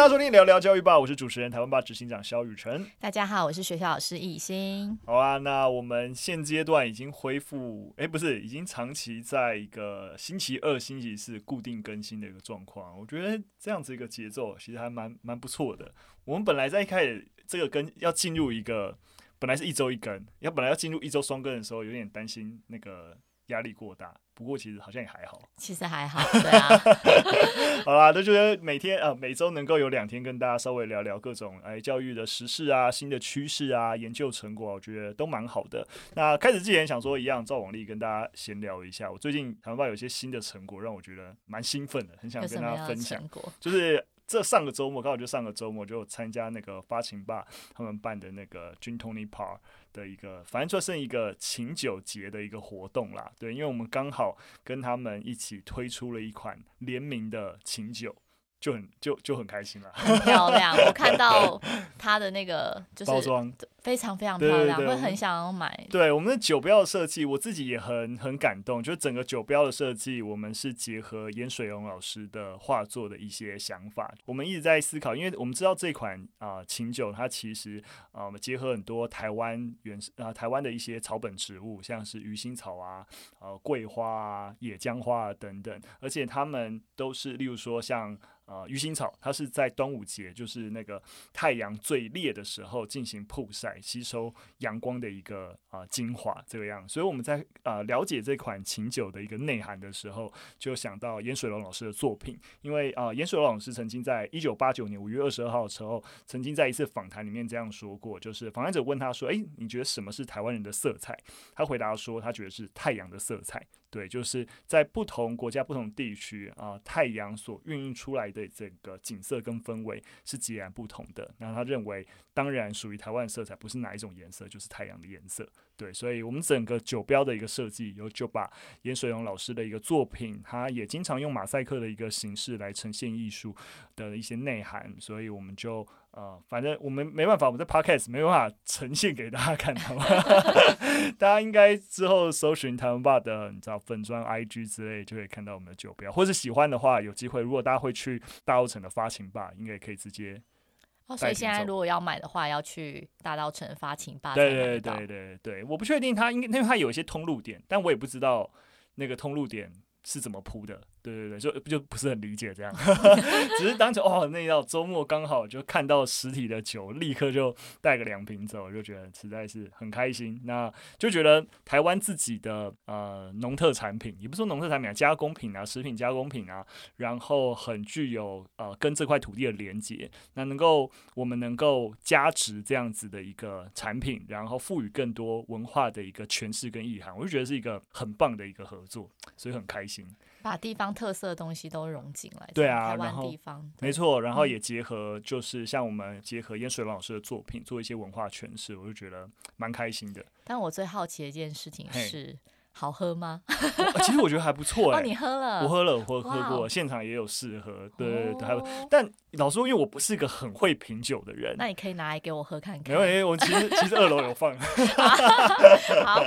大家收听聊聊教育吧，我是主持人台湾吧执行长肖雨辰。大家好，我是学校老师易欣。好啊，那我们现阶段已经恢复，哎、欸，不是，已经长期在一个星期二、星期四固定更新的一个状况。我觉得这样子一个节奏其实还蛮蛮不错的。我们本来在一开始这个跟要进入一个，本来是一周一更，要本来要进入一周双更的时候，有点担心那个压力过大。不过其实好像也还好，其实还好，对啊。好啦，都觉得每天啊，每周能够有两天跟大家稍微聊聊各种哎教育的时事啊、新的趋势啊、研究成果，我觉得都蛮好的。那开始之前想说一样，照往例跟大家闲聊一下，我最近台湾有一些新的成果，让我觉得蛮兴奋的，很想跟大家分享。就是这上个周末，刚好就上个周末就参加那个发情吧他们办的那个 Gin Tony Par。的一个，反正就是一个琴酒节的一个活动啦，对，因为我们刚好跟他们一起推出了一款联名的琴酒。就很就就很开心了，很漂亮。我看到它的那个就是包装非常非常漂亮，对对对，会很想要买。对我们的酒标的设计，我自己也很很感动。就整个酒标的设计，我们是结合颜水龙老师的画作的一些想法。我们一直在思考，因为我们知道这款啊、呃、琴酒，它其实啊、呃、结合很多台湾原啊、呃、台湾的一些草本植物，像是鱼腥草啊、呃桂花啊、野姜花啊等等，而且它们都是，例如说像。啊，鱼腥草它是在端午节，就是那个太阳最烈的时候进行曝晒，吸收阳光的一个啊精华，这个样。所以我们在啊了解这款琴酒的一个内涵的时候，就想到严水龙老师的作品，因为啊颜水龙老师曾经在一九八九年五月二十二号的时候，曾经在一次访谈里面这样说过，就是访谈者问他说：“诶，你觉得什么是台湾人的色彩？”他回答说：“他觉得是太阳的色彩。”对，就是在不同国家、不同地区啊、太阳所孕育出来的这个景色跟氛围是截然不同的。那他认为，当然属于台湾色彩不是哪一种颜色，就是太阳的颜色。对，所以我们整个酒标的一个设计，有就把颜水龙老师的一个作品，他也经常用马赛克的一个形式来呈现艺术的一些内涵，所以我们就。呃，反正我们没办法，我们在 Podcast 没办法呈现给大家看到，大家应该之后搜寻台湾爸的，你知道粉砖 IG 之类，就可以看到我们的酒标。或者喜欢的话，有机会如果大家会去大稻埕的发情吧，应该也可以直接。哦，所以现在如果要买的话，要去大稻城发情吧。对对对对对，我不确定它应该，因为它有一些通路点，但我也不知道那个通路点是怎么铺的。对对对，就就不是很理解这样，只是当时哦，那到周末刚好就看到实体的酒，立刻就带个两瓶走，就觉得实在是很开心。那就觉得台湾自己的呃农特产品，也不说农特产品啊，加工品啊，食品加工品啊，然后很具有呃跟这块土地的连接，那能够我们能够加持这样子的一个产品，然后赋予更多文化的一个诠释跟意涵，我就觉得是一个很棒的一个合作，所以很开心。把地方特色的东西都融进来，对啊，台湾地方没错，然后也结合，就是像我们结合烟水龙老师的作品，做一些文化诠释，我就觉得蛮开心的。但我最好奇的一件事情是。好喝吗？其实我觉得还不错哎、欸。哦，你喝了？我喝了，我喝喝过，现场也有试喝。对对对，还但老实说，因为我不是一个很会品酒的人，那你可以拿来给我喝看看。没有，因为我其实其实二楼有放。好，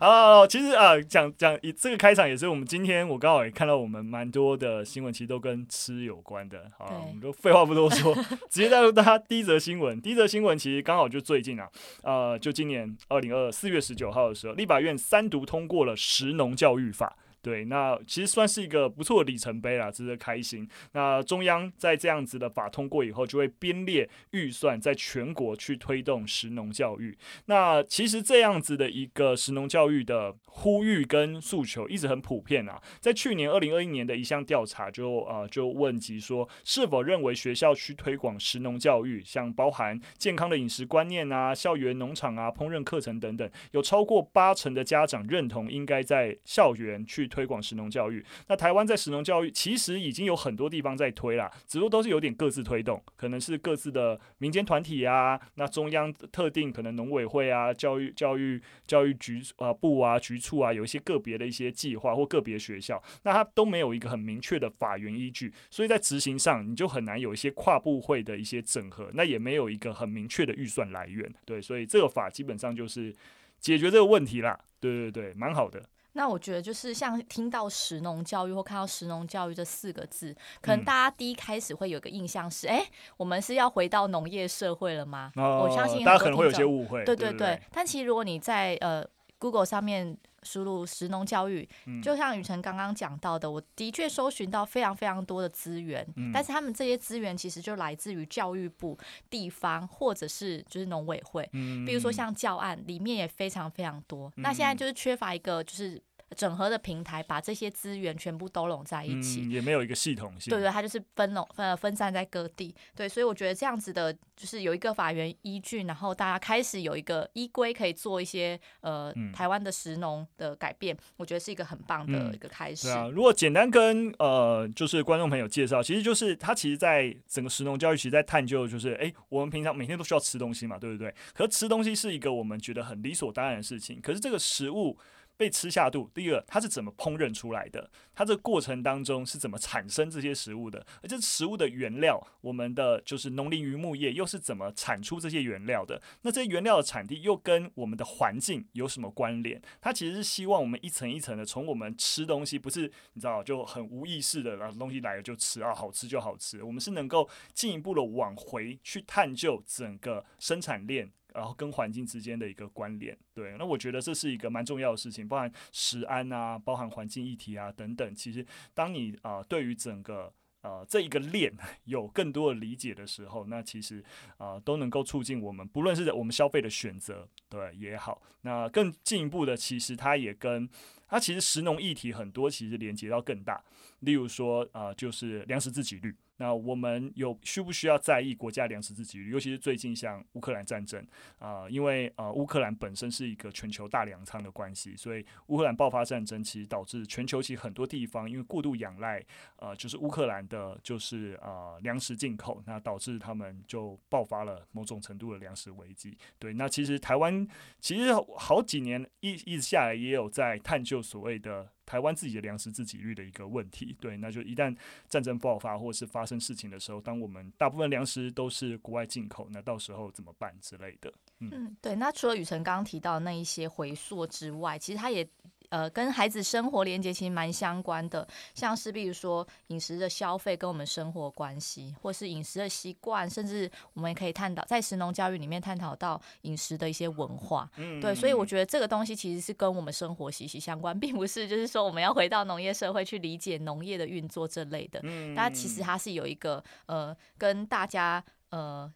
好，其实啊，讲讲以这个开场也是我们今天我刚好也看到我们蛮多的新闻，其实都跟吃有关的。好，我们就废话不多说，直接带入大家第一则新闻。第一则新闻其实刚好就最近啊，呃，就今年二零二四月十九号的时候，立法院三读通通过了食农教育法。对，那其实算是一个不错的里程碑啦，值得开心。那中央在这样子的法通过以后，就会编列预算，在全国去推动食农教育。那其实这样子的一个食农教育的呼吁跟诉求，一直很普遍啊。在去年二零二一年的一项调查就，就呃就问及说，是否认为学校去推广食农教育，像包含健康的饮食观念啊、校园农场啊、烹饪课程等等，有超过八成的家长认同应该在校园去。推广食农教育，那台湾在食农教育其实已经有很多地方在推啦，只不过都是有点各自推动，可能是各自的民间团体啊，那中央特定可能农委会啊、教育教育教育局啊部啊局处啊，有一些个别的一些计划或个别学校，那它都没有一个很明确的法源依据，所以在执行上你就很难有一些跨部会的一些整合，那也没有一个很明确的预算来源，对，所以这个法基本上就是解决这个问题啦，对对对，蛮好的。那我觉得就是像听到食农教育或看到食农教育这四个字，可能大家第一开始会有个印象是，哎、嗯欸，我们是要回到农业社会了吗？哦、我相信大家可能会有些误会。对对对，对对对，但其实如果你在呃 Google 上面输入食农教育，嗯、就像雨辰刚刚讲到的，我的确搜寻到非常非常多的资源，嗯、但是他们这些资源其实就来自于教育部、地方或者是就是农委会，嗯，比如说像教案里面也非常非常多。嗯、那现在就是缺乏一个就是。整合的平台，把这些资源全部都拢在一起，嗯，也没有一个系统性。对对，它就是分拢呃分散在各地。对，所以我觉得这样子的，就是有一个法源依据，然后大家开始有一个依规，可以做一些呃、嗯、台湾的食农的改变。我觉得是一个很棒的一个开始。嗯、对啊，如果简单跟呃就是观众朋友介绍，其实就是他其实在整个食农教育，其实在探究就是，哎，我们平常每天都需要吃东西嘛，对不对？可是吃东西是一个我们觉得很理所当然的事情，可是这个食物。被吃下肚，第二它是怎么烹饪出来的？它这过程当中是怎么产生这些食物的？而这食物的原料，我们的就是农林渔牧业又是怎么产出这些原料的？那这些原料的产地又跟我们的环境有什么关联？它其实是希望我们一层一层的从我们吃东西，不是你知道就很无意识的，然后东西来了就吃啊，好吃就好吃。我们是能够进一步的往回去探究整个生产链。然后跟环境之间的一个关联，对，那我觉得这是一个蛮重要的事情，包含食安啊，包含环境议题啊等等。其实，当你啊、对于整个呃这一个链有更多的理解的时候，那其实啊、都能够促进我们，不论是我们消费的选择，对也好，那更进一步的，其实它也跟它其实食农议题很多，其实连接到更大，例如说啊、就是粮食自给率。那我们有需不需要在意国家粮食自给率？尤其是最近像乌克兰战争啊、因为呃乌克兰本身是一个全球大粮仓的关系，所以乌克兰爆发战争，其实导致全球其实很多地方因为过度仰赖呃就是乌克兰的，就是呃粮食进口，那导致他们就爆发了某种程度的粮食危机。对，那其实台湾其实好几年一一直下来也有在探究所谓的。台湾自己的粮食自给率的一个问题，对，那就一旦战争爆发或是发生事情的时候，当我们大部分粮食都是国外进口，那到时候怎么办之类的？嗯，对。那除了雨辰刚刚提到那一些回溯之外，其实他也。呃，跟孩子生活连接其实蛮相关的，像是比如说饮食的消费跟我们生活关系，或是饮食的习惯，甚至我们也可以探讨在食农教育里面探讨到饮食的一些文化。嗯，对，所以我觉得这个东西其实是跟我们生活息息相关，并不是就是说我们要回到农业社会去理解农业的运作这类的。嗯，但其实它是有一个呃，跟大家呃。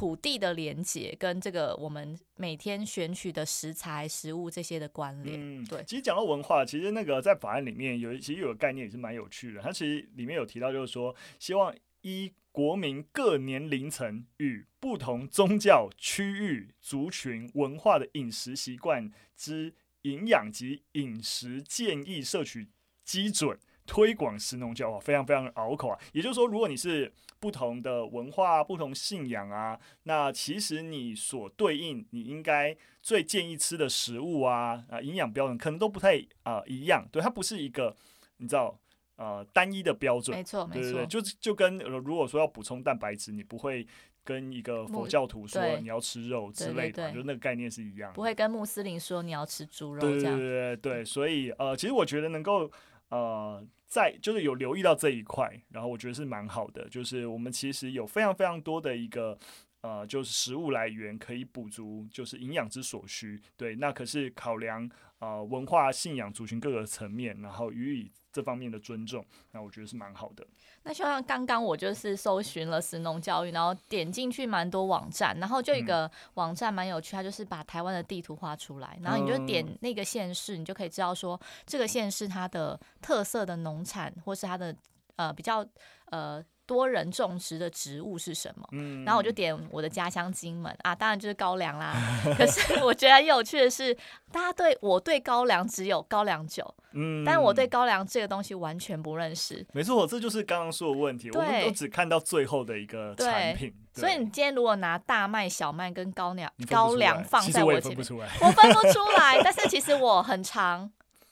土地的连接跟这个我们每天选取的食材、食物这些的关联，嗯，对。其实讲到文化，其实那个在法案里面有，其实有个概念也是蛮有趣的。它其实里面有提到，就是说希望依国民各年龄层与不同宗教、区域、族群、文化的饮食习惯之营养及饮食建议摄取基准。推广食农教化，非常非常拗口啊！也就是说，如果你是不同的文化、不同信仰啊，那其实你所对应你应该最建议吃的食物啊啊，营养标准可能都不太啊、呃、一样。对，它不是一个你知道呃单一的标准。没错，没错。对对对，就就跟如果说要补充蛋白质，你不会跟一个佛教徒说你要吃肉之类的，对对对，就那个概念是一样的。不会跟穆斯林说你要吃猪肉这样。对对对对对，所以呃，其实我觉得能够呃。在就是有留意到这一块，然后我觉得是蛮好的，就是我们其实有非常非常多的一个呃，就是食物来源可以补足，就是营养之所需。对，那可是考量呃文化、信仰、族群各个层面，然后予以这方面的尊重，那我觉得是蛮好的。那就像刚刚我就是搜寻了神农教育，然后点进去蛮多网站，然后就一个网站蛮有趣，它就是把台湾的地图画出来，然后你就点那个县市，你就可以知道说这个县市它的特色的农产，或是它的呃比较呃。多人种植的植物是什么？嗯，然后我就点我的家乡金门啊，当然就是高粱啦。可是我觉得很有趣的是，大家对我对高粱只有高粱酒，嗯，但我对高粱这个东西完全不认识。没错，这就是刚刚说的问题，我们都只看到最后的一个产品。所以你今天如果拿大麦、小麦跟高粱高粱放在我前面，我分不出来，我分不出来。但是其实我很常。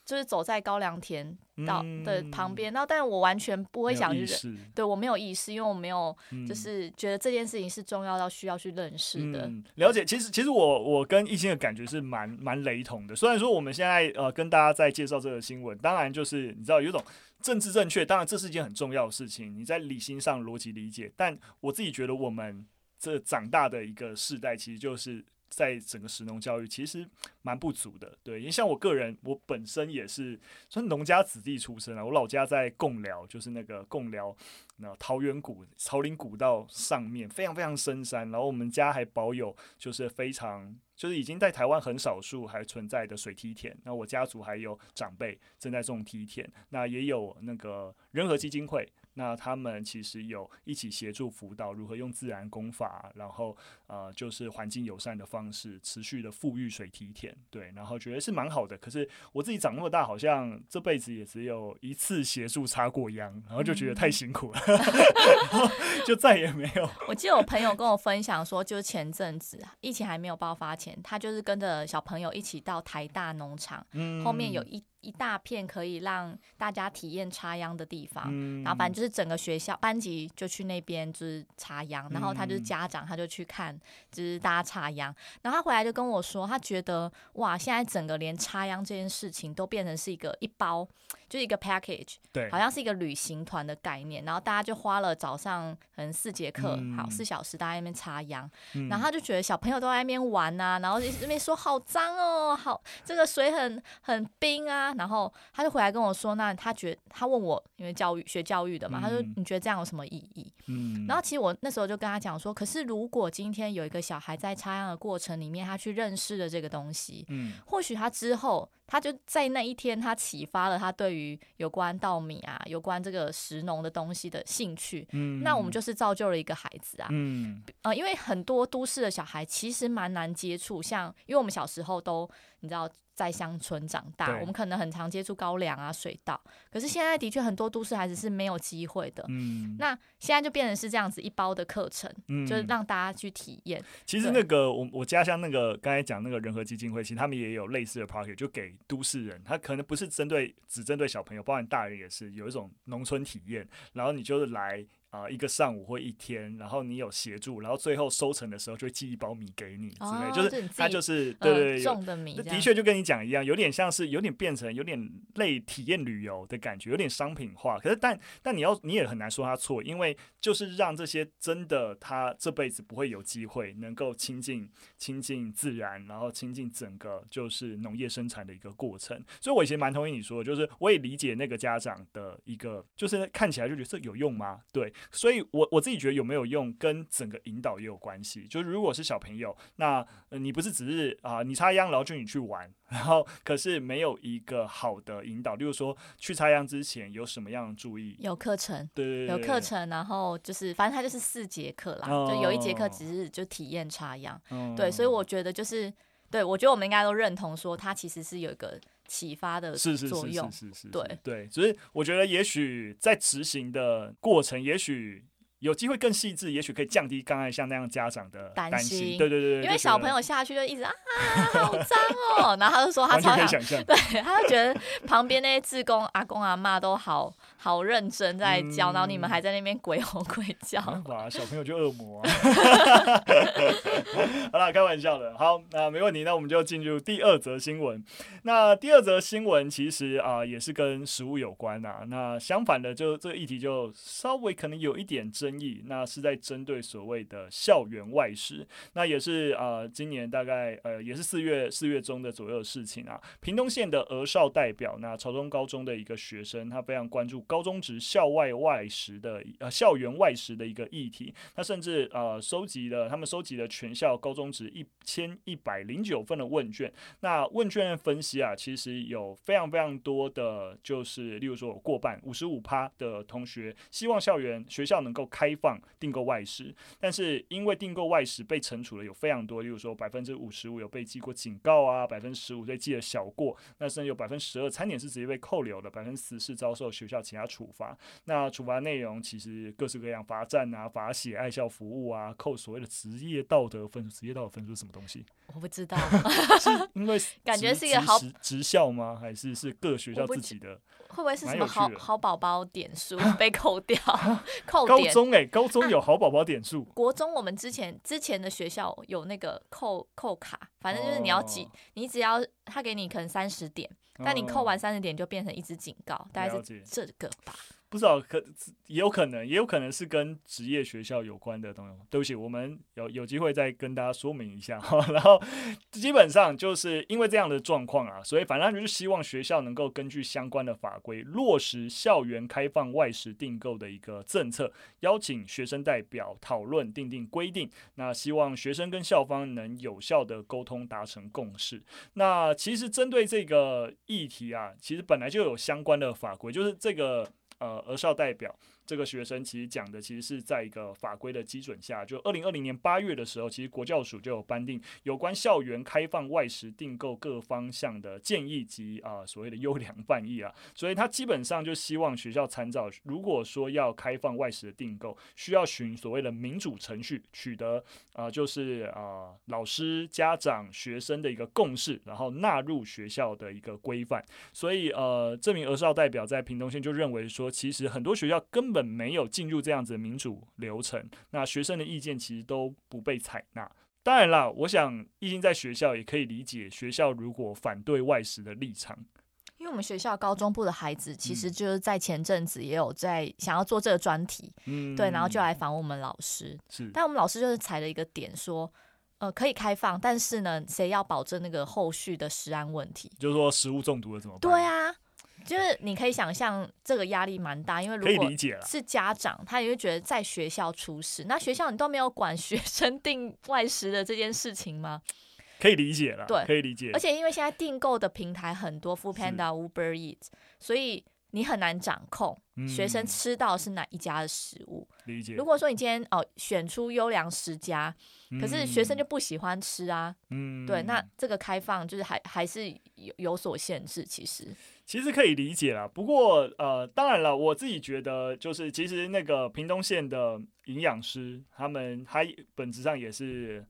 就是走在高粱田到的旁边，嗯、然后但我完全不会想去认，对我没有意识，因为我没有就是觉得这件事情是重要到需要去认识的。嗯、了解，其实其实我我跟亦欣的感觉是蛮蛮雷同的。虽然说我们现在呃跟大家在介绍这个新闻，当然就是你知道有一种政治正确，当然这是一件很重要的事情，你在理性上逻辑理解。但我自己觉得我们这长大的一个世代，其实就是。在整个食农教育其实蛮不足的，对，因为像我个人，我本身也是算农家子弟出身啊，我老家在贡寮，就是那个贡寮那桃源谷草林古道上面，非常非常深山，然后我们家还保有就是非常就是已经在台湾很少数还存在的水梯田，那我家族还有长辈正在种梯田，那也有那个仁和基金会。那他们其实有一起协助辅导如何用自然功法，然后呃就是环境友善的方式，持续的富裕水梯田，对，然后觉得是蛮好的。可是我自己长那么大，好像这辈子也只有一次协助插过秧，然后就觉得太辛苦了，嗯、就再也没有。我记得我朋友跟我分享说，就是前阵子疫情还没有爆发前，他就是跟着小朋友一起到台大农场，嗯、后面有一。一大片可以让大家体验插秧的地方，嗯、然后反正就是整个学校班级就去那边就是插秧，然后他就是家长他就去看，就是大家插秧，然后他回来就跟我说，他觉得哇，现在整个连插秧这件事情都变成是一个一包，就一个 package，对，好像是一个旅行团的概念，然后大家就花了早上可能四节课，嗯、好四小时，大家在那边插秧，嗯、然后他就觉得小朋友都在那边玩呐、啊，然后那边说好脏哦，好这个水很很冰啊。然后他就回来跟我说，那他觉他问我，因为教育学教育的嘛，他说你觉得这样有什么意义？嗯，然后其实我那时候就跟他讲说，可是如果今天有一个小孩在插秧的过程里面，他去认识了这个东西，嗯，或许他之后。他就在那一天，他启发了他对于有关稻米啊、有关这个食农的东西的兴趣。嗯，那我们就是造就了一个孩子啊。嗯，呃，因为很多都市的小孩其实蛮难接触，像因为我们小时候都你知道在乡村长大，我们可能很常接触高粱啊、水稻。可是现在的确很多都市孩子是没有机会的。嗯，那现在就变成是这样子一包的课程，嗯，就是让大家去体验。其实那个我我家乡那个刚才讲那个人和基金会，其实他们也有类似的 project 就给。都市人，他可能不是针对只针对小朋友，包含大人也是有一种农村体验，然后你就是来。啊、呃，一个上午或一天，然后你有协助，然后最后收成的时候就会寄一包米给你之类，哦、就是他就是对对对，种的米，的确就跟你讲一样，有点像是有点变成有点类体验旅游的感觉，有点商品化。可是但但你要你也很难说他错，因为就是让这些真的他这辈子不会有机会能够亲近亲近自然，然后亲近整个就是农业生产的一个过程。所以我以前蛮同意你说的，就是我也理解那个家长的一个，就是看起来就觉得这有用吗？对。所以我，我我自己觉得有没有用，跟整个引导也有关系。就是如果是小朋友，那、呃、你不是只是啊、呃，你插秧，然后就你去玩，然后可是没有一个好的引导。例如说，去插秧之前有什么样的注意？有课程，对，对，对，有课程，然后就是反正它就是四节课啦，哦、就有一节课只是就体验插秧。哦、对，所以我觉得就是，对我觉得我们应该都认同说，它其实是有一个。启发的作用，是是是是是，对对，所以我觉得也许在执行的过程，也许。有机会更细致，也许可以降低刚才像那样家长的担心。心对对对，因为小朋友下去就一直啊，好脏哦，然后他就说他超想，对，他就觉得旁边那些志工阿公阿妈都好好认真在教，嗯、然后你们还在那边鬼吼鬼叫，哇，小朋友就恶魔啊！好了，开玩笑的，好，那没问题，那我们就进入第二则新闻。那第二则新闻其实啊、呃、也是跟食物有关啊。那相反的，就这个议题就稍微可能有一点争议，那是在针对所谓的校园外食，那也是呃今年大概呃也是四月四月中的左右的事情啊。屏东县的鹅少代表，那朝中高中的一个学生，他非常关注高中职校外外食的呃校园外食的一个议题，他甚至呃收集了他们收集了全校高中职一千一百零九份的问卷，那问卷分析啊，其实有非常非常多的，就是例如说过半五十五趴的同学希望校园学校能够。开放订购外食，但是因为订购外食被惩处的有非常多，例如说百分之五十五有被记过警告啊，百分之十五被记了小过，那甚至有百分之十二餐点是直接被扣留的，百分之十是遭受学校其他处罚。那处罚内容其实各式各样，罚站啊，罚写爱校服务啊，扣所谓的职业道德分数。职业道德分数是什么东西？我不知道，是因为感觉是一个好职校吗？还是是各学校自己的？会不会是什么好好宝宝点数 被扣掉？扣点高中哎、欸，高中有好宝宝点数、啊。国中我们之前之前的学校有那个扣扣卡，反正就是你要几，哦、你只要他给你可能三十点，但你扣完三十点就变成一只警告，哦、大概是这个吧。不知道，可也有可能，也有可能是跟职业学校有关的东西。对不起，我们有有机会再跟大家说明一下哈。然后基本上就是因为这样的状况啊，所以反正就是希望学校能够根据相关的法规落实校园开放外食订购的一个政策，邀请学生代表讨论订定规定。那希望学生跟校方能有效的沟通，达成共识。那其实针对这个议题啊，其实本来就有相关的法规，就是这个。呃，儿少代表。这个学生其实讲的其实是在一个法规的基准下，就二零二零年八月的时候，其实国教署就有颁定有关校园开放外食订购各方向的建议及啊、所谓的优良范例啊，所以他基本上就希望学校参照，如果说要开放外食的订购，需要循所谓的民主程序，取得啊、就是啊、老师、家长、学生的一个共识，然后纳入学校的一个规范。所以呃，这名儿少代表在屏东县就认为说，其实很多学校根本本没有进入这样子的民主流程，那学生的意见其实都不被采纳。当然啦，我想懿心在学校也可以理解学校如果反对外食的立场，因为我们学校高中部的孩子其实就是在前阵子也有在想要做这个专题，嗯，对，然后就来访问我们老师，是，但我们老师就是踩了一个点说，呃，可以开放，但是呢，谁要保证那个后续的食安问题？就是说食物中毒了怎么办？对啊。就是你可以想象这个压力蛮大，因为如果是家长，他也会觉得在学校出事，那学校你都没有管学生订外食的这件事情吗？可以理解了，对，可以理解。而且因为现在订购的平台很多，Foodpanda、Uber Eats，所以你很难掌控学生吃到是哪一家的食物。嗯、理解。如果说你今天哦选出优良十家，可是学生就不喜欢吃啊，嗯，对，那这个开放就是还还是有有所限制，其实。其实可以理解啦，不过呃，当然了，我自己觉得就是，其实那个屏东县的营养师，他们他本质上也是，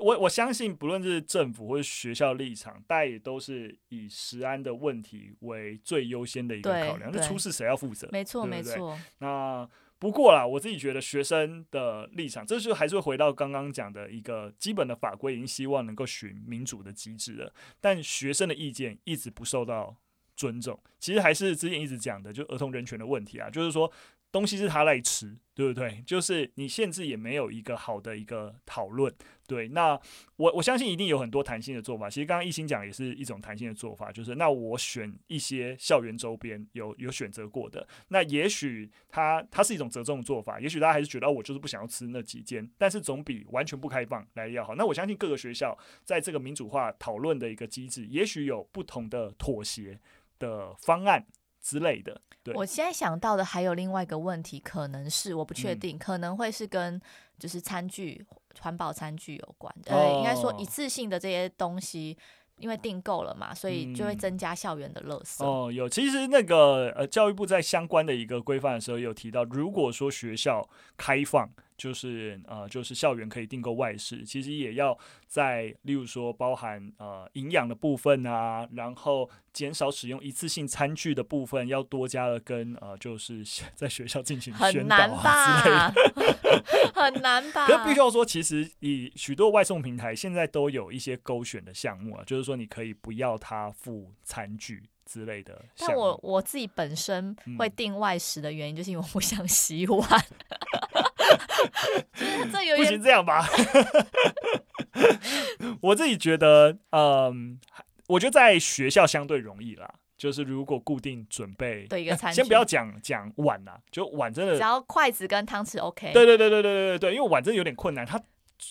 我我相信，不论是政府或者学校立场，大家也都是以食安的问题为最优先的一个考量。那出事谁要负责？没错，没错。那不过啦，我自己觉得学生的立场，这就还是会回到刚刚讲的一个基本的法规，已经希望能够循民主的机制了，但学生的意见一直不受到。尊重，其实还是之前一直讲的，就儿童人权的问题啊，就是说东西是他来吃，对不对？就是你限制也没有一个好的一个讨论，对。那我我相信一定有很多弹性的做法。其实刚刚一心讲也是一种弹性的做法，就是那我选一些校园周边有有选择过的，那也许它它是一种折中的做法，也许大家还是觉得，我就是不想要吃那几间，但是总比完全不开放来要好。那我相信各个学校在这个民主化讨论的一个机制，也许有不同的妥协。的方案之类的，对。我现在想到的还有另外一个问题，可能是我不确定，嗯，可能会是跟就是餐具环保餐具有关的。呃，应该说一次性的这些东西，因为订购了嘛，所以就会增加校园的垃圾。哦，有，其实那个呃，教育部在相关的一个规范的时候有提到，如果说学校开放。就是呃，就是校园可以订购外食，其实也要在例如说包含呃营养的部分啊，然后减少使用一次性餐具的部分，要多加了跟呃，就是 在学校进行宣导啊之类的，很难吧？可是必须要说，其实以许多外送平台现在都有一些勾选的项目啊，就是说你可以不要他付餐具之类的。但我我自己本身会订外食的原因，就是因为我不想洗碗。这有不行，这样吧。我自己觉得，嗯，我觉得在学校相对容易啦。就是如果固定准备对一个餐具，先不要讲讲碗啦，就碗真的只要筷子跟汤匙 OK。对对对对对对对，因为碗真的有点困难，它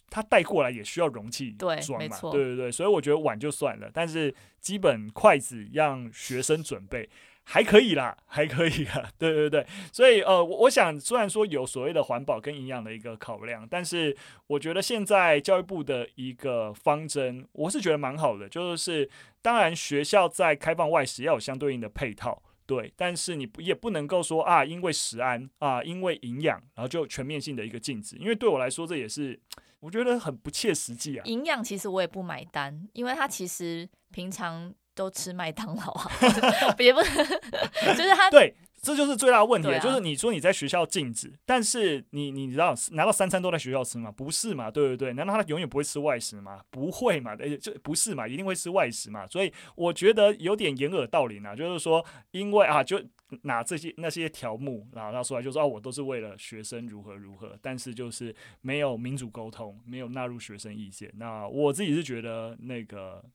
它带过来也需要容器装嘛。对对对，所以我觉得碗就算了，但是基本筷子让学生准备。还可以啦，还可以 啦，对对对，所以呃，我我想虽然说有所谓的环保跟营养的一个考量，但是我觉得现在教育部的一个方针，我是觉得蛮好的，就是当然学校在开放外食要有相对应的配套，对，但是你也不能够说啊，因为食安啊，因为营养，然后就全面性的一个禁止，因为对我来说这也是我觉得很不切实际啊。营养其实我也不买单，因为它其实平常都吃麦当劳啊，也不 就是他对。这就是最大的问题，啊、就是你说你在学校禁止，但是你你知道拿到三餐都在学校吃吗？不是嘛？对不对？难道他永远不会吃外食吗？不会嘛？而且就不是嘛？一定会吃外食嘛？所以我觉得有点掩耳盗铃啊，就是说，因为啊，就拿这些那些条目，然后他出来就说哦，我都是为了学生如何如何，但是就是没有民主沟通，没有纳入学生意见。那我自己是觉得那个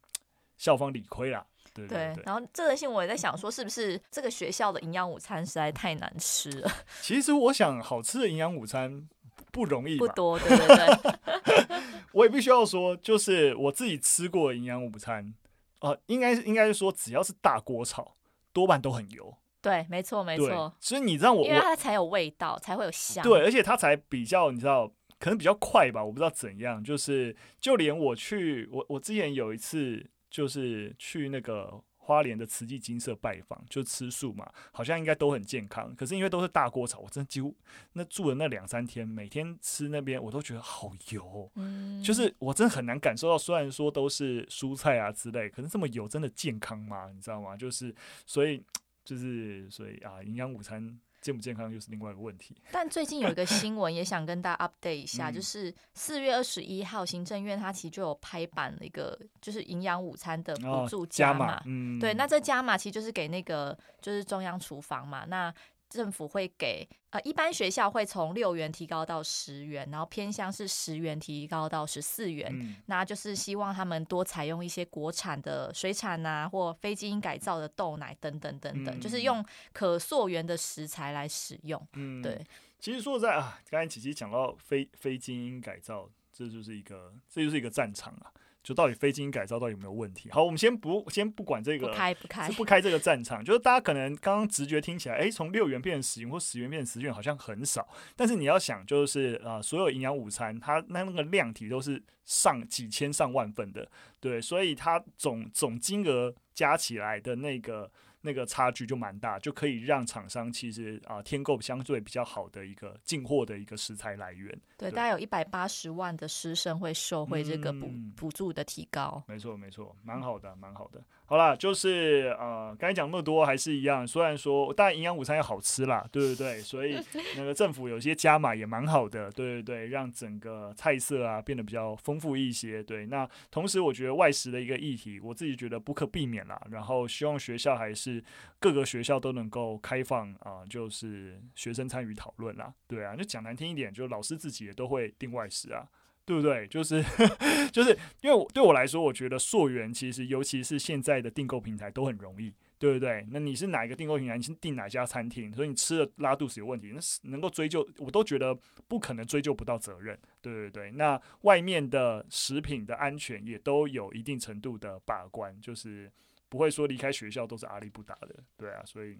校方理亏啦。对，对，然后这个新闻我也在想，说是不是这个学校的营养午餐实在太难吃了？其实我想，好吃的营养午餐不容易，不多，对对对。我也必须要说，就是我自己吃过的营养午餐，呃，应该是应该是说，只要是大锅炒，多半都很油。对，没错，没错。所以你知道我，因为它才有味道，才会有香。对，而且它才比较，你知道，可能比较快吧？我不知道怎样。就是就连我去，我我之前有一次。就是去那个花莲的慈济金舍拜访，就吃素嘛，好像应该都很健康。可是因为都是大锅炒，我真的几乎那住了那两三天，每天吃那边我都觉得好油，嗯，就是我真的很难感受到。虽然说都是蔬菜啊之类，可是这么油真的健康吗？你知道吗？就是所以 就是所以啊，营养午餐。健不健康又是另外一个问题。但最近有一个新闻也想跟大家 update 一下，就是四月二十一号，行政院它其实就有拍板了一个，就是营养午餐的补助加码。哦，嗯，对，那这加码其实就是给那个就是中央厨房嘛，那。政府会给呃，一般学校会从六元提高到十元，然后偏向是十元提高到十四元，嗯，那就是希望他们多采用一些国产的水产啊，或非基因改造的豆奶等等等等，嗯，就是用可溯源的食材来使用。嗯，对。其实说实在啊，刚才琪琪讲到非非基因改造，这就是一个这就是一个战场啊。就到底非基因改造到底有没有问题？好，我们先不先不管这个，不开不开，不开这个战场。就是大家可能刚刚直觉听起来，诶，从六元变成十元或十元变成十元，好像很少。但是你要想，就是啊、呃，所有营养午餐，它那那个量体都是上几千上万份的，对，所以它总总金额加起来的那个。那个差距就蛮大，就可以让厂商其实啊、呃、添购相对比较好的一个进货的一个食材来源。对，对大概有一百八十万的师生会受惠这个补补、嗯、助的提高。没错，没错，蛮好的，蛮好的。好啦，就是呃，刚才讲那么多还是一样。虽然说，当然营养午餐要好吃啦，对不对，对？所以 那个政府有些加码也蛮好的，对对对，让整个菜色啊变得比较丰富一些。对，那同时我觉得外食的一个议题，我自己觉得不可避免啦。然后希望学校还是各个学校都能够开放啊、呃，就是学生参与讨论啦。对啊，就讲难听一点，就老师自己也都会订外食啊。对不对？就是 就是因为对我来说，我觉得溯源其实，尤其是现在的订购平台都很容易，对不对？那你是哪一个订购平台？你是订哪家餐厅？所以你吃了拉肚子有问题，那是能够追究，我都觉得不可能追究不到责任，对对对。那外面的食品的安全也都有一定程度的把关，就是不会说离开学校都是阿里不达的，对啊。所以，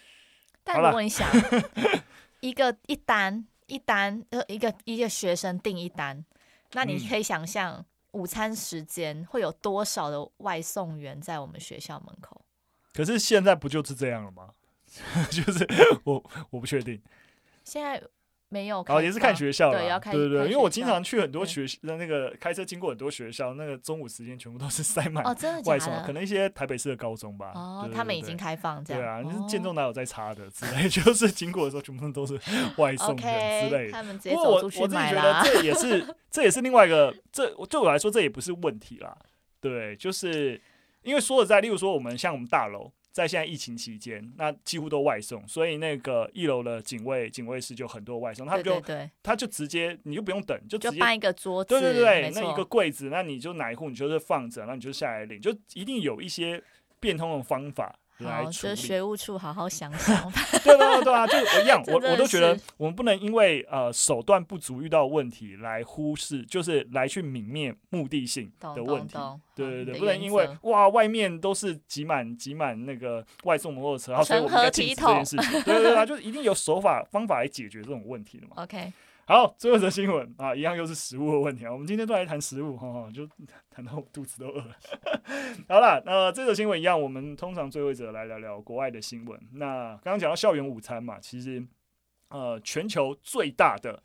但如果你想 一个一单一单呃一个一个学生订一单。那你可以想象，午餐时间会有多少的外送员在我们学校门口？可是现在不就是这样了吗？就是我我不确定。现在。没有，哦，也是看学校了，对，要看对对对，因为我经常去很多学校，那个开车经过很多学校，那个中午时间全部都是塞满哦，真的外送，可能一些台北市的高中吧，哦，他们已经开放这样，对啊，就是建中哪有在插的之类，就是经过的时候全部都是外送的之类的。不过我我自己觉得这也是这也是另外一个，这对我来说这也不是问题啦，对，就是因为说实在，例如说我们像我们大楼。在现在疫情期间，那几乎都外送，所以那个一楼的警卫警卫室就很多外送，他就他就直接你就不用等，就直接搬一个桌子，对对对，那一个柜子，那你就哪一户你就是放着，那你就下来领，就一定有一些变通的方法。好，就学务处好好想想。对对，对啊，就一样，我我都觉得我们不能因为呃手段不足遇到问题来忽视，就是来去泯灭目的性的问题。对对对，不能因为哇外面都是挤满挤满那个外送摩托车，然后所以我们要禁止这件事情。对对对，就是一定有手法方法来解决这种问题的嘛。OK，好，最后一则新闻啊，一样又是食物的问题啊。我们今天都来谈食物，哈哈，就 谈到我肚子都饿了。好了，那这则新闻一样，我们通常最后一则来聊聊国外的新闻。那刚刚讲到校园午餐嘛，其实呃，全球最大的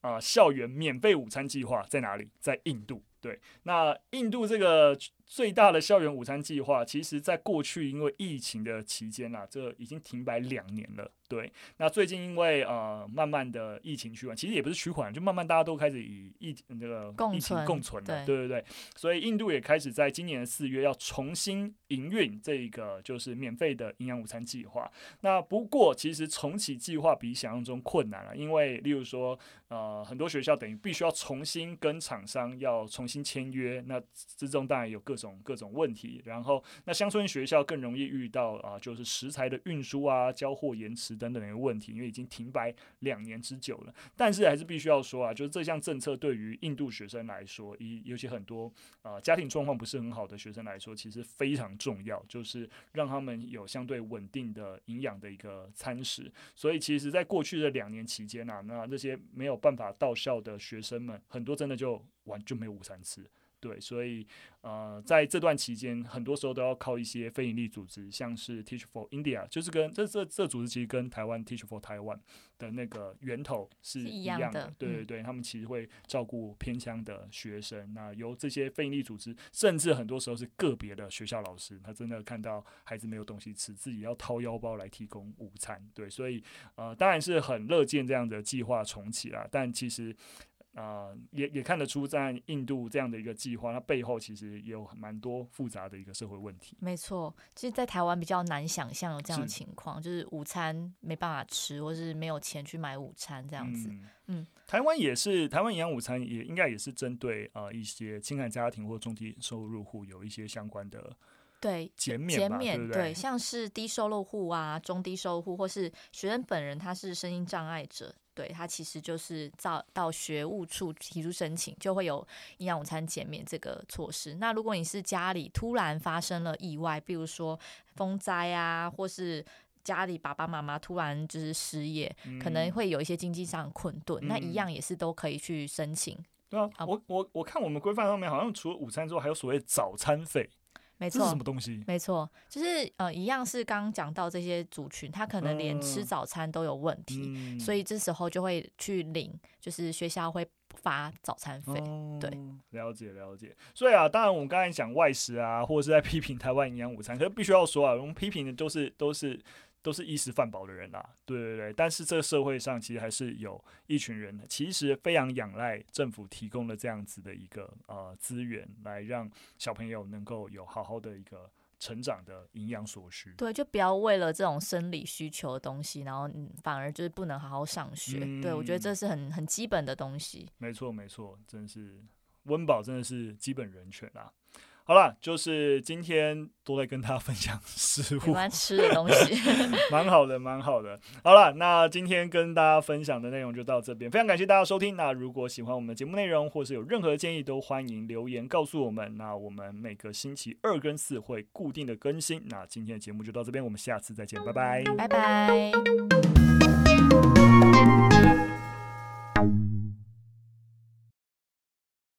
啊、校园免费午餐计划在哪里？在印度。对，那印度这个最大的校园午餐计划，其实在过去因为疫情的期间啊，这已经停摆两年了。对，那最近因为呃慢慢的疫情趋缓，其实也不是趋缓，就慢慢大家都开始以疫那个疫情共存了，对对对，所以印度也开始在今年的四月要重新营运这个就是免费的营养午餐计划。那不过其实重启计划比想象中困难了，因为例如说呃很多学校等于必须要重新跟厂商要重新签约，那之中当然有各种各种问题。然后那乡村学校更容易遇到啊、呃，就是食材的运输啊、交货延迟。等等的问题，因为已经停摆两年之久了，但是还是必须要说啊，就是这项政策对于印度学生来说，以尤其很多啊、家庭状况不是很好的学生来说，其实非常重要，就是让他们有相对稳定的营养的一个餐食。所以，其实，在过去的两年期间啊，那那些没有办法到校的学生们，很多真的就完就没有午餐吃。对，所以呃，在这段期间，很多时候都要靠一些非营利组织，像是 Teach for India，就是跟这这这组织其实跟台湾 Teach for Taiwan 的那个源头是一样的。对对对，他们其实会照顾偏乡的学生。那由这些非营利组织，甚至很多时候是个别的学校老师，他真的看到孩子没有东西吃，自己要掏腰包来提供午餐。对，所以呃，当然是很乐见这样的计划重启啦，但其实。啊、呃，也也看得出，在印度这样的一个计划，它背后其实也有蛮多复杂的一个社会问题。没错，其实，在台湾比较难想象有这样的情况，是就是午餐没办法吃，或是没有钱去买午餐这样子。嗯，嗯台湾也是，台湾营养午餐也应该也是针对啊、呃、一些清寒家庭或中低收入户有一些相关的对减免减免对，对，像是低收入户啊、中低收入户或是学生本人他是声音障碍者。对，他其实就是到到学务处提出申请，就会有营养午餐减免这个措施。那如果你是家里突然发生了意外，比如说风灾啊，或是家里爸爸妈妈突然就是失业，嗯、可能会有一些经济上困顿，嗯、那一样也是都可以去申请。对啊，啊我我我看我们规范上面好像除了午餐之外，还有所谓早餐费。没错，什么东西？没错，就是呃，一样是刚刚讲到这些族群，他可能连吃早餐都有问题，嗯、所以这时候就会去领，就是学校会发早餐费。嗯、对，了解了解。所以啊，当然我们刚才讲外食啊，或者是在批评台湾营养午餐，可是必须要说啊，我们批评的都是都是。都是衣食饭饱的人啊，对对对，但是这个社会上其实还是有一群人，其实非常仰赖政府提供的这样子的一个呃资源，来让小朋友能够有好好的一个成长的营养所需。对，就不要为了这种生理需求的东西，然后反而就是不能好好上学。嗯、对，我觉得这是很很基本的东西。没错没错，真的是温饱真的是基本人权啊。好了，就是今天都在跟大家分享食物，喜欢吃的东西，蛮好的，蛮好的。好了，那今天跟大家分享的内容就到这边，非常感谢大家收听。那如果喜欢我们的节目内容，或是有任何建议，都欢迎留言告诉我们。那我们每个星期二跟四会固定的更新。那今天的节目就到这边，我们下次再见，拜拜，拜拜。